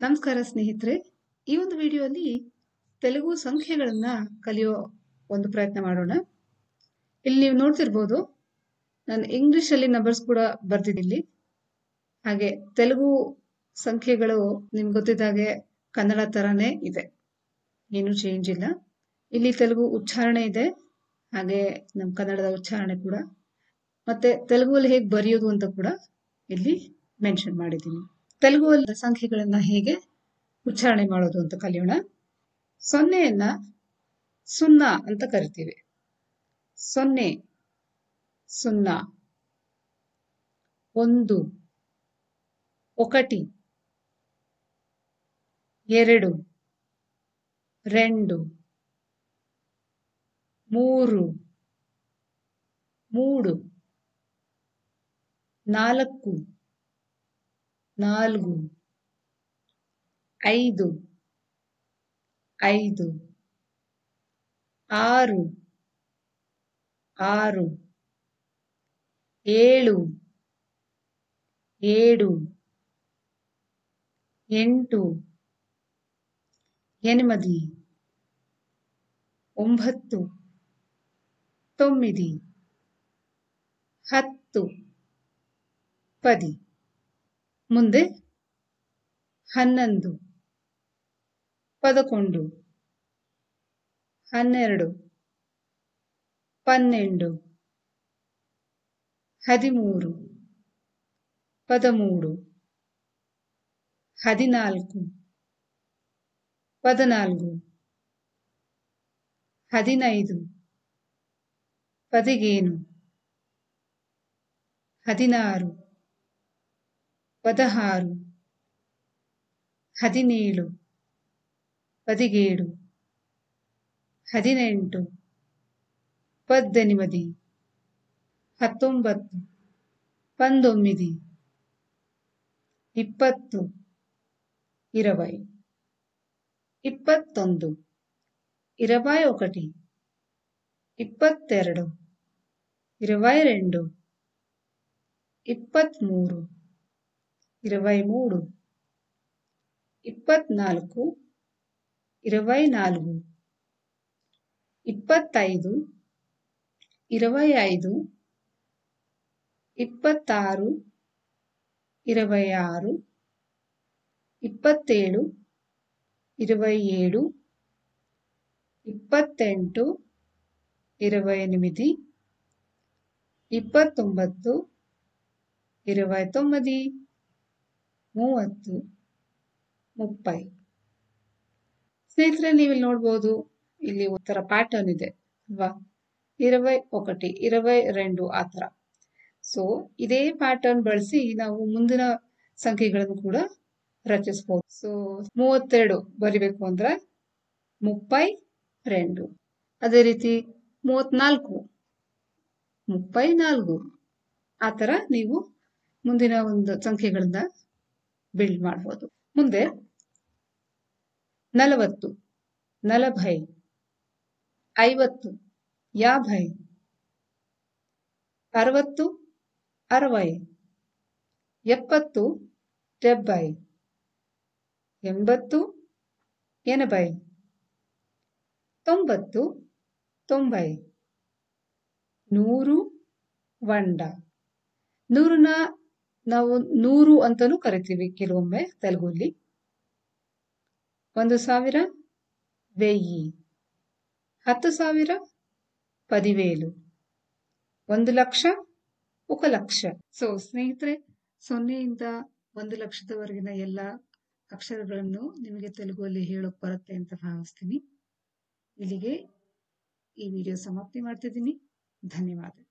ನಮಸ್ಕಾರ ಸ್ನೇಹಿತರೆ, ಈ ಒಂದು ವಿಡಿಯೋಲ್ಲಿ ತೆಲುಗು ಸಂಖ್ಯೆಗಳನ್ನು ಕಲಿಯೋ ಒಂದು ಪ್ರಯತ್ನ ಮಾಡೋಣ. ಇಲ್ಲಿ ನೀವು ನೋಡ್ತಿರ್ಬೋದು, ನಾನು ಇಂಗ್ಲಿಷ್ ಅಲ್ಲಿ ನಂಬರ್ಸ್ ಕೂಡ ಬರ್ದಿದ್ದೀನಿ ಹಾಗೆ ತೆಲುಗು ಸಂಖ್ಯೆಗಳು ನಿಮ್ಗೆ ಗೊತ್ತಿದ್ದಾಗೆ ಕನ್ನಡ ಥರನೇ ಇದೆ. ಏನು ಚೇಂಜ್ ಇಲ್ಲ. ಇಲ್ಲಿ ತೆಲುಗು ಉಚ್ಚಾರಣೆ ಇದೆ, ಹಾಗೆ ನಮ್ಮ ಕನ್ನಡದ ಉಚ್ಚಾರಣೆ ಕೂಡ. ಮತ್ತೆ ತೆಲುಗುವಲ್ಲಿ ಹೇಗೆ ಬರೆಯೋದು ಅಂತ ಕೂಡ ಇಲ್ಲಿ ಮೆನ್ಷನ್ ಮಾಡಿದ್ದೀನಿ. ತೆಲುಗುವಲ್ಲಿ ಸಂಖ್ಯೆಗಳನ್ನ ಹೇಗೆ ಉಚ್ಚಾರಣೆ ಮಾಡೋದು ಅಂತ ಕಲಿಯೋಣ ಸೊನ್ನೆಯನ್ನ ಸುನ್ನ ಅಂತ ಕರಿತೀವಿ ಸೊನ್ನೆ ಸುನ್ನ ಒಂದು ఒకటి ಎರಡು రెండు ಮೂರು ಮೂಡು ನಾಲ್ಕು ನಾಲ್ಕು ಐದು ಐದು ಆರು ಆರು ಏಳು ಏಳು ಎಂಟು ఎనిమిది ಒಂಬತ್ತು తొమ్మిది ಹತ್ತು పది ಮುಂದೆ ಹನ್ನೊಂದು ಪದಕೊಂಡು. ಹನ್ನೆರಡು ಪನ್ನೆಂಡು ಹದಿಮೂರು ಪದಮೂರು ಹದಿನಾಲ್ಕು ಪದನಾಲ್ಕು ಹದಿನೈದು ಪದಿಗೇನು ಹದಿನಾರು. పదహారు ಹದಿನೇಳು పదిహేడు ಹದಿನೆಂಟು పద్దెనిమిది ಹತ್ತೊಂಬತ್ತು పంతొమ్మిది ఇప్పత్తు ఇరవై ఇప్పత్తొందు ఇరవై ఒకటి ఇప్పత్తెరడు ఇరవై రెండు ఇప్పత్మూరు ఇరవై మూడు ఇప్పత్నాలుగు ఇరవై నాలుగు ఇప్పత్తైదు ఇరవై ఐదు ఇప్పత్తారు ఇరవై ఆరు ఇప్పత్తేడు ఇరవై ఏడు ఇప్పತ್ತೆಂಟು ఇరవై ఎనిమిది ఇప్పత్తొంబత్తు ఇరవై తొమ్మిది ಮೂವತ್ತು ಮುಪ್ಪೈ ಸ್ನೇಹಿತರೆ ನೀವಿಲ್ಲಿ ನೋಡ್ಬೋದು ಇಲ್ಲಿ ಒಂಥರ ಪ್ಯಾಟರ್ನ್ ಇದೆ ಅಲ್ವಾ ಇರವೈ ఒకటి ಇರವೈ రెండు ಆ ಥರ ಸೊ ಇದೇ ಪ್ಯಾಟರ್ನ್ ಬಳಸಿ ನಾವು ಮುಂದಿನ ಸಂಖ್ಯೆಗಳನ್ನು ಕೂಡ ರಚಿಸಬಹುದು ಸೊ ಮೂವತ್ತೆರಡು ಬರಿಬೇಕು ಅಂದ್ರೆ ಮುಪ್ಪೈ రెండు ಅದೇ ರೀತಿ ಮೂವತ್ನಾಲ್ಕು ಮುಪ್ಪೈ ನಾಲ್ಕು ಆ ಥರ ನೀವು ಮುಂದಿನ ಒಂದು ಸಂಖ್ಯೆಗಳನ್ನ ಬಿಲ್ಡ್ ಮಾಡ್ಬೋದು. ಮುಂದೆ ನಲವತ್ತು, ನಲಭೈ, ಐವತ್ತು, ಯಾಭೈ, ಅರವತ್ತು, ಅರವೈ, ಎಪ್ಪತ್ತು, ಡೆಬ್ಬೈ, ಎಂಬತ್ತು, ಎನಭೈ, ತೊಂಬತ್ತು, ತೊಂಬೈ, ನೂರು ವಂಡ ನೂರನ ನಾವು ನೂರು ಅಂತಲೂ ಕರಿತೀವಿ. ಕೆಲವೊಮ್ಮೆ ತೆಲುಗುಲ್ಲಿ. ಒಂದು ಸಾವಿರ ವೆಯ್ಯಿ ಹತ್ತು ಸಾವಿರ ಪದಿವೇಲು. ಒಂದು ಲಕ್ಷ ಒಕ ಲಕ್ಷ ಸೊ ಸ್ನೇಹಿತರೆ, ಸೊನ್ನೆಯಿಂದ ಒಂದು ಲಕ್ಷದವರೆಗಿನ ಎಲ್ಲ ಅಕ್ಷರಗಳನ್ನು ನಿಮಗೆ ತೆಲುಗುವಲ್ಲಿ ಹೇಳೋಕೆ ಬರುತ್ತೆ ಅಂತ ಭಾವಿಸ್ತೀನಿ. ಇಲ್ಲಿಗೆ ಈ ವಿಡಿಯೋ ಸಮಾಪ್ತಿ ಮಾಡ್ತಿದ್ದೀನಿ. ಧನ್ಯವಾದ